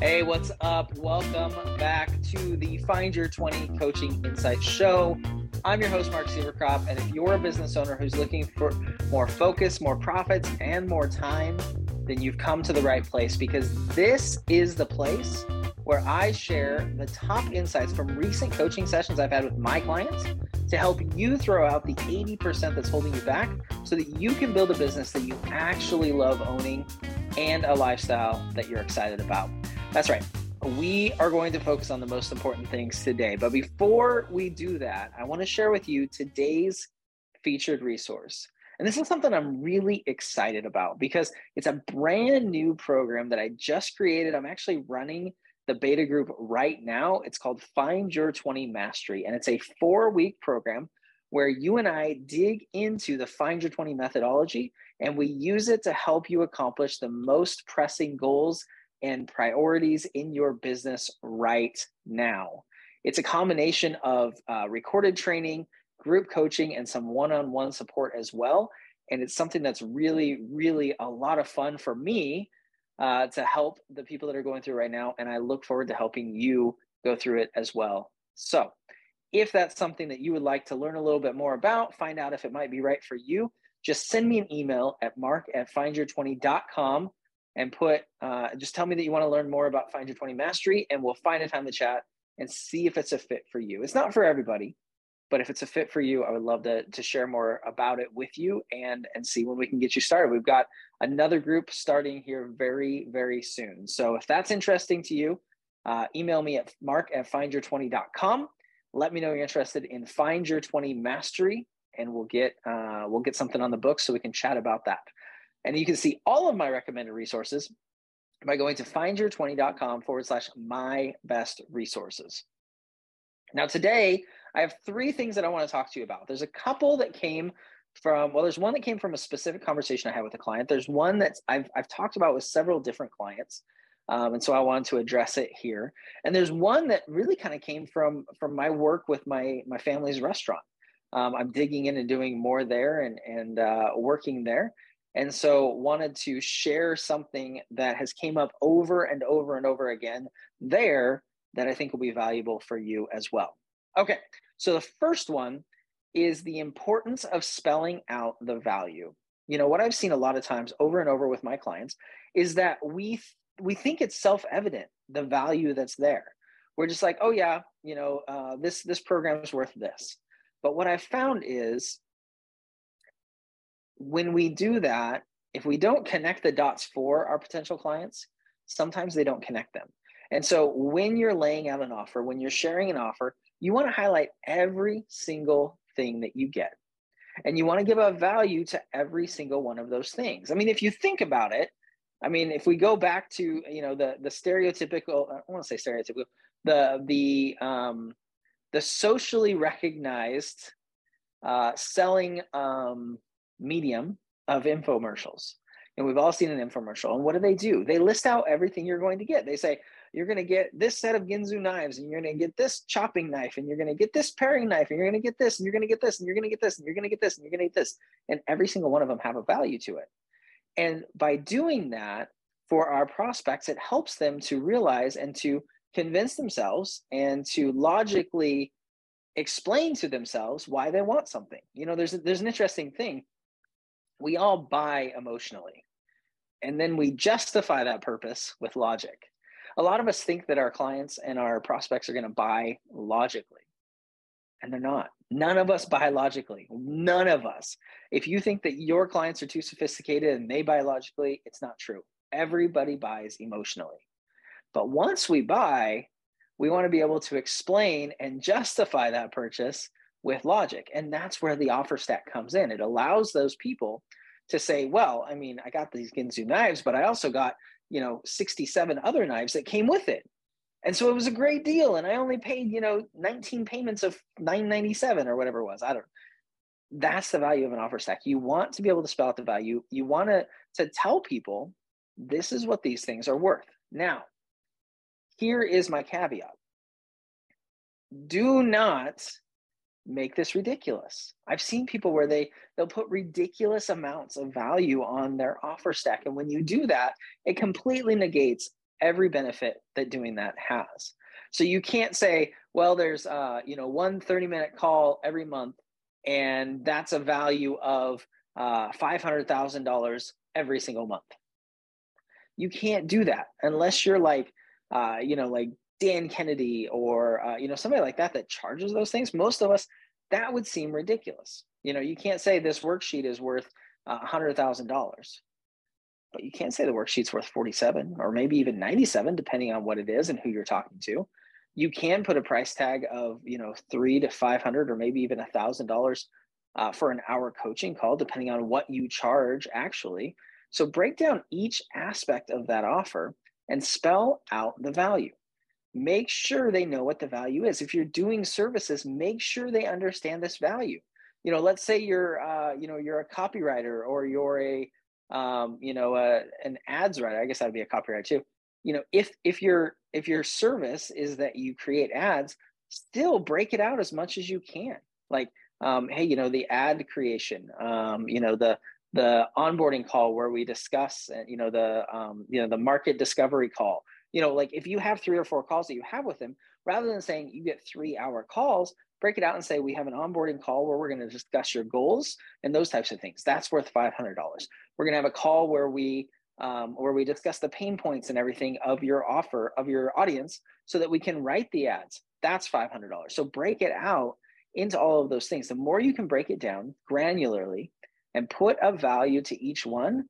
Hey, what's up? Welcome back to the Find Your 20 Coaching Insights Show. I'm your host, Mark Sieverkropp, and if you're a business owner who's looking for more focus, more profits, and more time, then you've come to the right place because this is the place where I share the top insights from recent coaching sessions I've had with my clients to help you throw out the 80% that's holding you back so that you can build a business that you actually love owning and a lifestyle that you're excited about. That's right. We are going to focus on the most important things today. But before we do that, I want to share with you today's featured resource. And this is something I'm really excited about because it's a brand new program that I just created. I'm actually running the beta group right now. It's called Find Your 20 Mastery, and it's a four week program where you and I dig into the Find Your 20 methodology and we use it to help you accomplish the most pressing goals and priorities in your business right now. It's a combination of uh, recorded training, group coaching, and some one on one support as well. And it's something that's really, really a lot of fun for me uh, to help the people that are going through right now. And I look forward to helping you go through it as well. So, if that's something that you would like to learn a little bit more about, find out if it might be right for you, just send me an email at mark at findyour20.com and put, uh, just tell me that you want to learn more about Find Your 20 Mastery, and we'll find a time to chat and see if it's a fit for you. It's not for everybody, but if it's a fit for you, I would love to, to share more about it with you and, and see when we can get you started. We've got another group starting here very, very soon. So if that's interesting to you, uh, email me at mark at findyour20.com. Let me know you're interested in Find Your 20 Mastery, and we'll get uh, we'll get something on the book so we can chat about that. And you can see all of my recommended resources by going to findyour20.com forward slash my best resources. Now, today, I have three things that I want to talk to you about. There's a couple that came from, well, there's one that came from a specific conversation I had with a client. There's one that I've, I've talked about with several different clients. Um, and so I wanted to address it here. And there's one that really kind of came from from my work with my my family's restaurant. Um, I'm digging in and doing more there and and uh, working there, and so wanted to share something that has came up over and over and over again there that I think will be valuable for you as well. Okay, so the first one is the importance of spelling out the value. You know, what I've seen a lot of times over and over with my clients is that we we think it's self-evident the value that's there. We're just like, oh yeah, you know, uh, this this program is worth this. But what I've found is when we do that, if we don't connect the dots for our potential clients, sometimes they don't connect them. And so when you're laying out an offer, when you're sharing an offer, you want to highlight every single thing that you get. And you want to give a value to every single one of those things. I mean, if you think about it, I mean, if we go back to, you know, the the stereotypical, I want to say stereotypical, the the um the socially recognized uh selling um medium of infomercials. And we've all seen an infomercial. And what do they do? They list out everything you're going to get. They say, you're going to get this set of Ginsu knives, and you're going to get this chopping knife, and you're going to get this paring knife, and you're going to get this, and you're going to get this, and you're going to get this, and you're going to get this, and you're going to get this. And every single one of them have a value to it. And by doing that for our prospects, it helps them to realize and to convince themselves and to logically explain to themselves why they want something. You know, there's there's an interesting thing. We all buy emotionally. And then we justify that purpose with logic. A lot of us think that our clients and our prospects are going to buy logically and they're not. None of us buy logically. None of us. If you think that your clients are too sophisticated and they buy logically it's not true. Everybody buys emotionally. But once we buy we want to be able to explain and justify that purchase with logic and that's where the offer stack comes in. It allows those people to say well i mean i got these ginsu knives but i also got you know 67 other knives that came with it. And so it was a great deal and i only paid you know 19 payments of 997 or whatever it was. I don't know. that's the value of an offer stack. You want to be able to spell out the value. You want to to tell people this is what these things are worth. Now here is my caveat. Do not make this ridiculous. I've seen people where they they'll put ridiculous amounts of value on their offer stack and when you do that, it completely negates every benefit that doing that has. So you can't say, well, there's uh, you know one 30 minute call every month, and that's a value of uh, $500,000 every single month. You can't do that unless you're like, uh, you know, like Dan Kennedy or uh, you know somebody like that that charges those things. Most of us, that would seem ridiculous. You know, you can't say this worksheet is worth a hundred thousand dollars but you can't say the worksheet's worth 47 or maybe even 97 depending on what it is and who you're talking to you can put a price tag of you know three to 500 or maybe even a thousand dollars uh, for an hour coaching call depending on what you charge actually so break down each aspect of that offer and spell out the value make sure they know what the value is if you're doing services make sure they understand this value you know let's say you're uh, you know you're a copywriter or you're a um, you know, uh, an ads writer. I guess that'd be a copyright too. You know, if if your if your service is that you create ads, still break it out as much as you can. Like, um, hey, you know, the ad creation, um, you know, the the onboarding call where we discuss, uh, you know, the um, you know the market discovery call. You know, like if you have three or four calls that you have with them, rather than saying you get three hour calls, break it out and say we have an onboarding call where we're going to discuss your goals and those types of things. That's worth $500 we're going to have a call where we um, where we discuss the pain points and everything of your offer of your audience so that we can write the ads. That's $500 so break it out into all of those things. The more you can break it down granularly and put a value to each one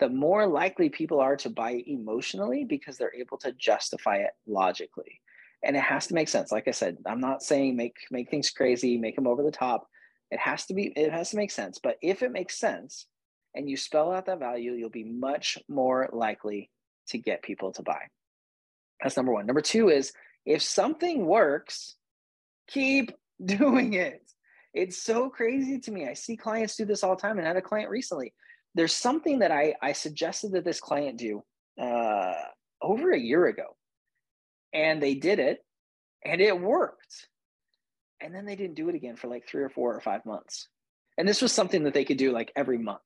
the more likely people are to buy emotionally because they're able to justify it logically and it has to make sense. Like I said, I'm not saying make make things crazy, make them over the top. It has to be it has to make sense. But if it makes sense and you spell out that value, you'll be much more likely to get people to buy. That's number 1. Number 2 is if something works, keep doing it. It's so crazy to me. I see clients do this all the time and I had a client recently. There's something that I I suggested that this client do uh over a year ago and they did it and it worked. And then they didn't do it again for like three or four or five months. And this was something that they could do like every month.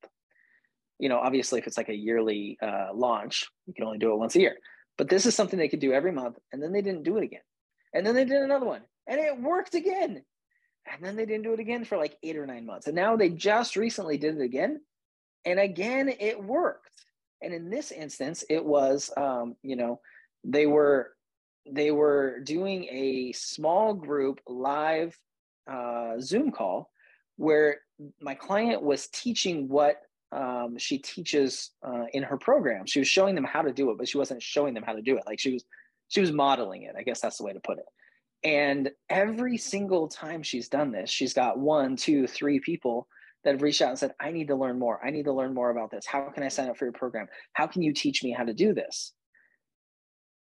You know, obviously, if it's like a yearly uh, launch, you can only do it once a year. But this is something they could do every month. And then they didn't do it again. And then they did another one and it worked again. And then they didn't do it again for like eight or nine months. And now they just recently did it again. And again, it worked. And in this instance, it was, um, you know, they were they were doing a small group live uh, Zoom call where my client was teaching what um, she teaches uh, in her program. She was showing them how to do it, but she wasn't showing them how to do it. Like she was, she was modeling it. I guess that's the way to put it. And every single time she's done this, she's got one, two, three people that have reached out and said, I need to learn more. I need to learn more about this. How can I sign up for your program? How can you teach me how to do this?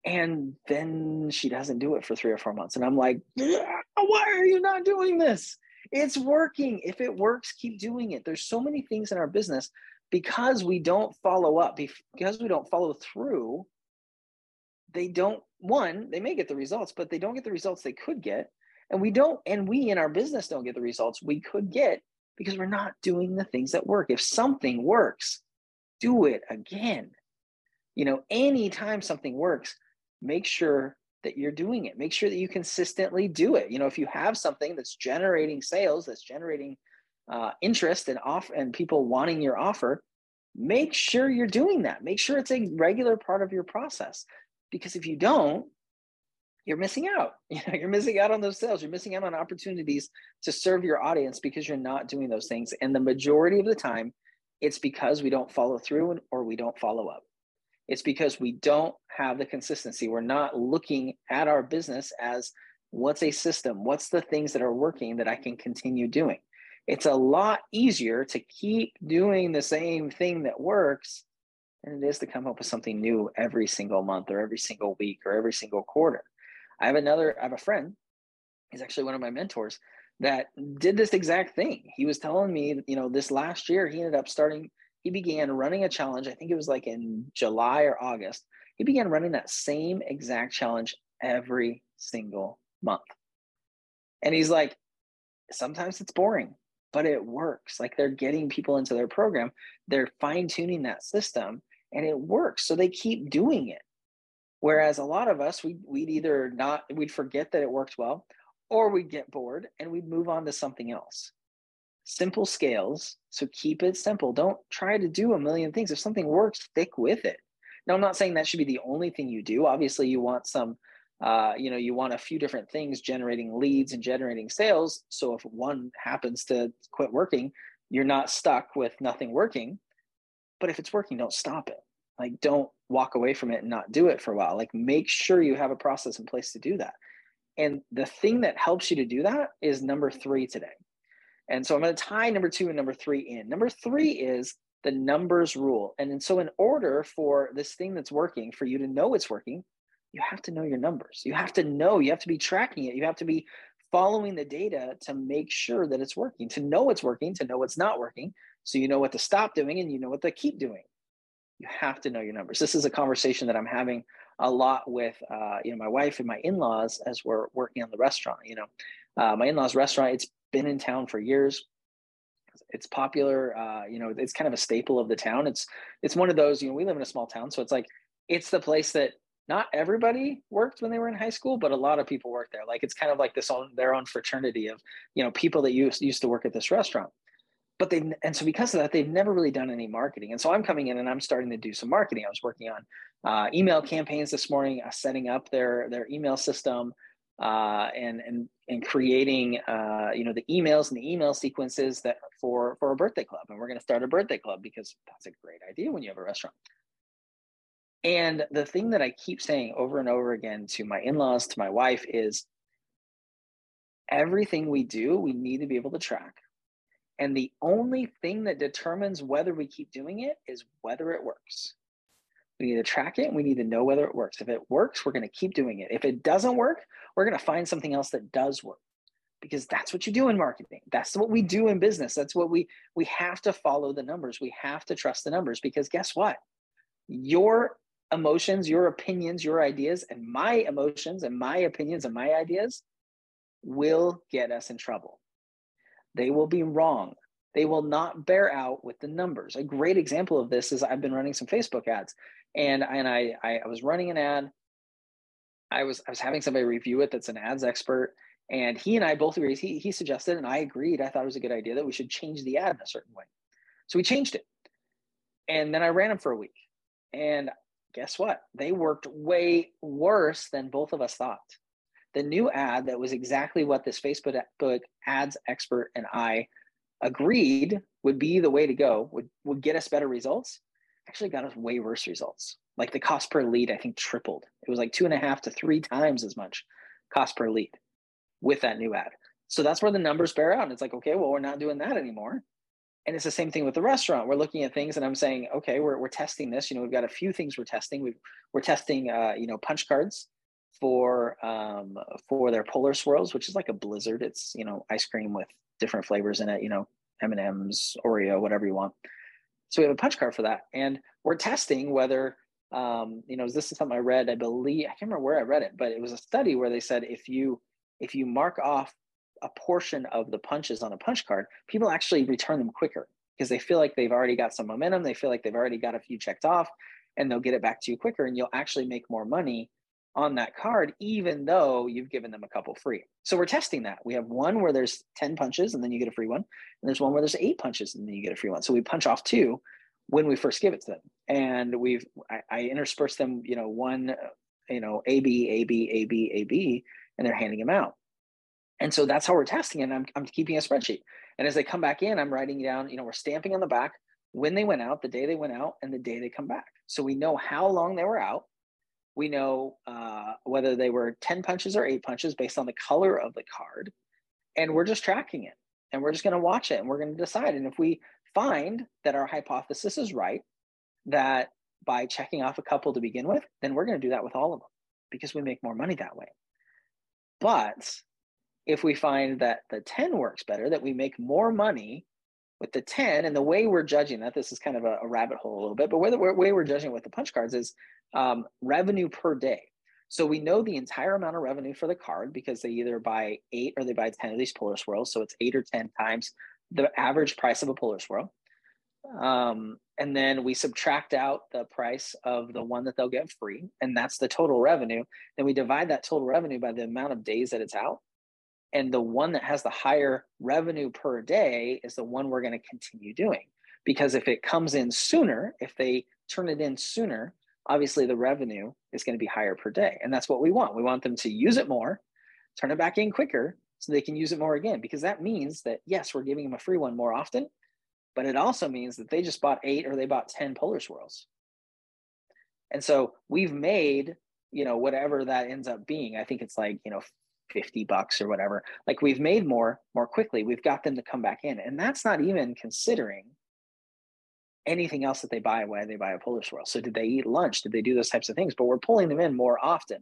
and then she doesn't do it for three or four months and i'm like why are you not doing this it's working if it works keep doing it there's so many things in our business because we don't follow up because we don't follow through they don't one they may get the results but they don't get the results they could get and we don't and we in our business don't get the results we could get because we're not doing the things that work if something works do it again you know anytime something works make sure that you're doing it. Make sure that you consistently do it. You know, if you have something that's generating sales, that's generating uh, interest and off and people wanting your offer, make sure you're doing that. Make sure it's a regular part of your process. Because if you don't, you're missing out. You know, you're missing out on those sales. You're missing out on opportunities to serve your audience because you're not doing those things. And the majority of the time, it's because we don't follow through or we don't follow up. It's because we don't have the consistency. We're not looking at our business as what's a system? What's the things that are working that I can continue doing? It's a lot easier to keep doing the same thing that works than it is to come up with something new every single month or every single week or every single quarter. I have another, I have a friend, he's actually one of my mentors that did this exact thing. He was telling me, you know, this last year he ended up starting he began running a challenge. I think it was like in July or August. He began running that same exact challenge every single month. And he's like, sometimes it's boring, but it works. Like they're getting people into their program, they're fine tuning that system, and it works. So they keep doing it. Whereas a lot of us, we, we'd either not, we'd forget that it worked well, or we'd get bored and we'd move on to something else. Simple scales. So keep it simple. Don't try to do a million things. If something works, stick with it. Now, I'm not saying that should be the only thing you do. Obviously, you want some, uh, you know, you want a few different things generating leads and generating sales. So if one happens to quit working, you're not stuck with nothing working. But if it's working, don't stop it. Like, don't walk away from it and not do it for a while. Like, make sure you have a process in place to do that. And the thing that helps you to do that is number three today. And so I'm going to tie number two and number three in. Number three is the numbers rule. And so, in order for this thing that's working, for you to know it's working, you have to know your numbers. You have to know, you have to be tracking it. You have to be following the data to make sure that it's working, to know it's working, to know it's not working. So you know what to stop doing and you know what to keep doing you have to know your numbers. This is a conversation that I'm having a lot with, uh, you know, my wife and my in-laws as we're working on the restaurant. You know, uh, my in-laws restaurant, it's been in town for years. It's popular. Uh, you know, it's kind of a staple of the town. It's it's one of those. You know, we live in a small town, so it's like it's the place that not everybody worked when they were in high school, but a lot of people work there. Like it's kind of like this own their own fraternity of you know people that used used to work at this restaurant but they and so because of that they've never really done any marketing. And so i'm coming in and i'm starting to do some marketing. I was working on uh, email campaigns this morning uh, setting up their their email system uh, and and and creating uh, you know the emails and the email sequences that for for a birthday club. And we're going to start a birthday club because that's a great idea when you have a restaurant. And the thing that i keep saying over and over again to my in-laws to my wife is everything we do we need to be able to track and the only thing that determines whether we keep doing it is whether it works. We need to track it and we need to know whether it works. If it works, we're going to keep doing it. If it doesn't work, we're going to find something else that does work because that's what you do in marketing. That's what we do in business. That's what we we have to follow the numbers. We have to trust the numbers because guess what? Your emotions, your opinions, your ideas and my emotions and my opinions and my ideas will get us in trouble. They will be wrong. They will not bear out with the numbers. A great example of this is I've been running some Facebook ads, and and I I, was running an ad. I was I was having somebody review it that's an ads expert, and he and I both agreed. He he suggested, and I agreed. I thought it was a good idea that we should change the ad in a certain way. So we changed it, and then I ran them for a week, and guess what? They worked way worse than both of us thought the new ad that was exactly what this Facebook ads expert and I agreed would be the way to go, would, would get us better results, actually got us way worse results. Like the cost per lead, I think tripled. It was like two and a half to three times as much cost per lead with that new ad. So that's where the numbers bear out. And it's like, okay, well, we're not doing that anymore. And it's the same thing with the restaurant. We're looking at things and I'm saying, okay, we're, we're testing this. You know, we've got a few things we're testing. we are testing, uh, you know, punch cards for um, for their polar swirls, which is like a blizzard. It's you know ice cream with different flavors in it. You know M and M's, Oreo, whatever you want. So we have a punch card for that, and we're testing whether um, you know this is something I read. I believe I can't remember where I read it, but it was a study where they said if you if you mark off a portion of the punches on a punch card, people actually return them quicker because they feel like they've already got some momentum. They feel like they've already got a few checked off, and they'll get it back to you quicker, and you'll actually make more money on that card, even though you've given them a couple free. So we're testing that. We have one where there's 10 punches and then you get a free one. And there's one where there's eight punches and then you get a free one. So we punch off two when we first give it to them. And we've, I, I intersperse them, you know, one, you know, A, B, A, B, A, B, A, B, and they're handing them out. And so that's how we're testing it. And I'm, I'm keeping a spreadsheet. And as they come back in, I'm writing down, you know, we're stamping on the back when they went out, the day they went out, and the day they come back. So we know how long they were out we know uh, whether they were 10 punches or eight punches based on the color of the card. And we're just tracking it and we're just going to watch it and we're going to decide. And if we find that our hypothesis is right, that by checking off a couple to begin with, then we're going to do that with all of them because we make more money that way. But if we find that the 10 works better, that we make more money with the 10 and the way we're judging that, this is kind of a, a rabbit hole a little bit, but where the way we're judging with the punch cards is um, revenue per day. So we know the entire amount of revenue for the card because they either buy eight or they buy 10 of these polar swirls. So it's eight or 10 times the average price of a polar swirl. Um, and then we subtract out the price of the one that they'll get free, and that's the total revenue. Then we divide that total revenue by the amount of days that it's out. And the one that has the higher revenue per day is the one we're going to continue doing. Because if it comes in sooner, if they turn it in sooner, obviously the revenue is going to be higher per day. And that's what we want. We want them to use it more, turn it back in quicker so they can use it more again. Because that means that, yes, we're giving them a free one more often, but it also means that they just bought eight or they bought 10 Polar Swirls. And so we've made, you know, whatever that ends up being. I think it's like, you know, 50 bucks or whatever. Like we've made more more quickly. We've got them to come back in. And that's not even considering anything else that they buy when they buy a Polar Swirl. So did they eat lunch? Did they do those types of things? But we're pulling them in more often.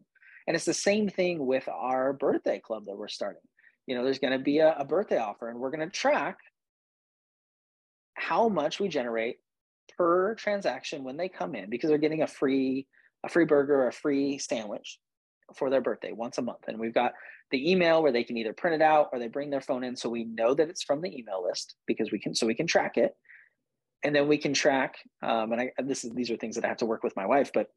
And it's the same thing with our birthday club that we're starting. You know, there's going to be a, a birthday offer, and we're going to track how much we generate per transaction when they come in because they're getting a free a free burger or a free sandwich for their birthday once a month. And we've got the email where they can either print it out or they bring their phone in so we know that it's from the email list because we can so we can track it and then we can track um, and I this is these are things that I have to work with my wife but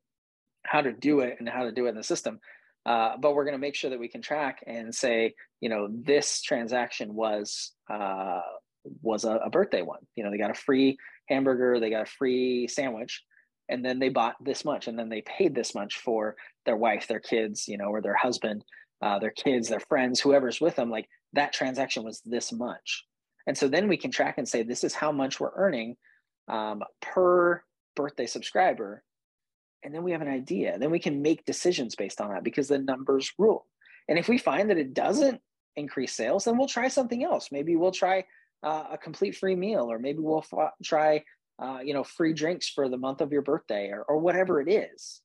how to do it and how to do it in the system. Uh, but we're going to make sure that we can track and say you know this transaction was uh, was a, a birthday one. You know they got a free hamburger they got a free sandwich and then they bought this much and then they paid this much for their wife their kids you know or their husband uh, their kids their friends whoever's with them like that transaction was this much. And so then we can track and say this is how much we're earning um, per birthday subscriber and then we have an idea. Then we can make decisions based on that because the numbers rule. And if we find that it doesn't increase sales then we'll try something else. Maybe we'll try uh, a complete free meal or maybe we'll f- try uh, you know free drinks for the month of your birthday or, or whatever it is.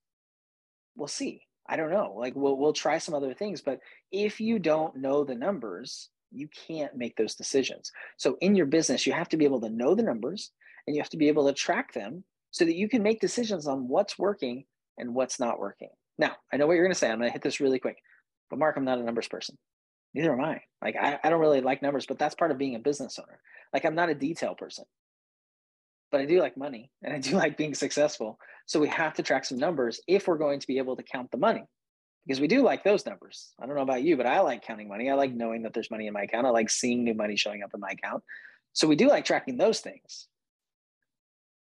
We'll see. I don't know. Like we'll, we'll try some other things but if you don't know the numbers you can't make those decisions. So in your business you have to be able to know the numbers and you have to be able to track them so that you can make decisions on what's working and what's not working. Now, I know what you're going to say. I'm going to hit this really quick, but Mark, I'm not a numbers person. Neither am I. Like, I, I don't really like numbers, but that's part of being a business owner. Like, I'm not a detail person, but I do like money and I do like being successful. So we have to track some numbers if we're going to be able to count the money because we do like those numbers. I don't know about you, but I like counting money. I like knowing that there's money in my account. I like seeing new money showing up in my account. So we do like tracking those things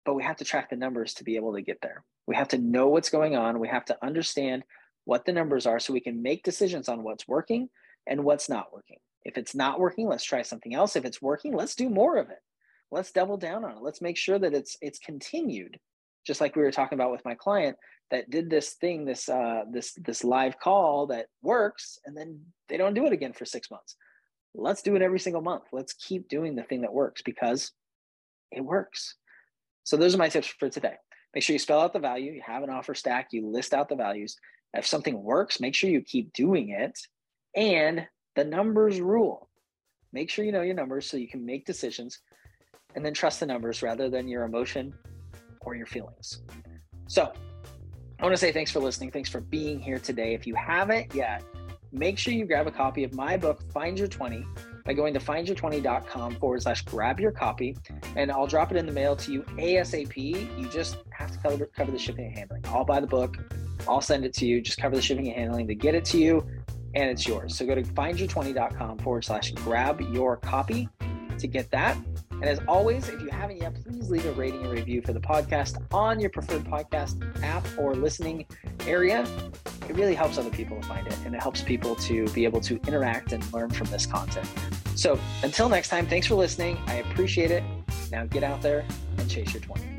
but we have to track the numbers to be able to get there. We have to know what's going on. We have to understand what the numbers are so we can make decisions on what's working and what's not working. If it's not working, let's try something else. If it's working, let's do more of it. Let's double down on it. Let's make sure that it's it's continued. Just like we were talking about with my client that did this thing, this uh, this this live call that works, and then they don't do it again for six months. Let's do it every single month. Let's keep doing the thing that works because it works. So those are my tips for today. Make sure you spell out the value. You have an offer stack. You list out the values. If something works, make sure you keep doing it. And the numbers rule. Make sure you know your numbers so you can make decisions and then trust the numbers rather than your emotion or your feelings. So I want to say thanks for listening. Thanks for being here today. If you haven't yet, make sure you grab a copy of my book, Find Your 20 by going to findyour20.com forward slash grab your copy, and I'll drop it in the mail to you ASAP. You just have to cover, cover the shipping and handling. I'll buy the book, I'll send it to you, just cover the shipping and handling to get it to you, and it's yours. So go to findyour20.com forward slash grab your copy to get that. And as always, if you haven't yet, please leave a rating and review for the podcast on your preferred podcast app or listening area. It really helps other people to find it and it helps people to be able to interact and learn from this content. So until next time, thanks for listening. I appreciate it. Now get out there and chase your 20.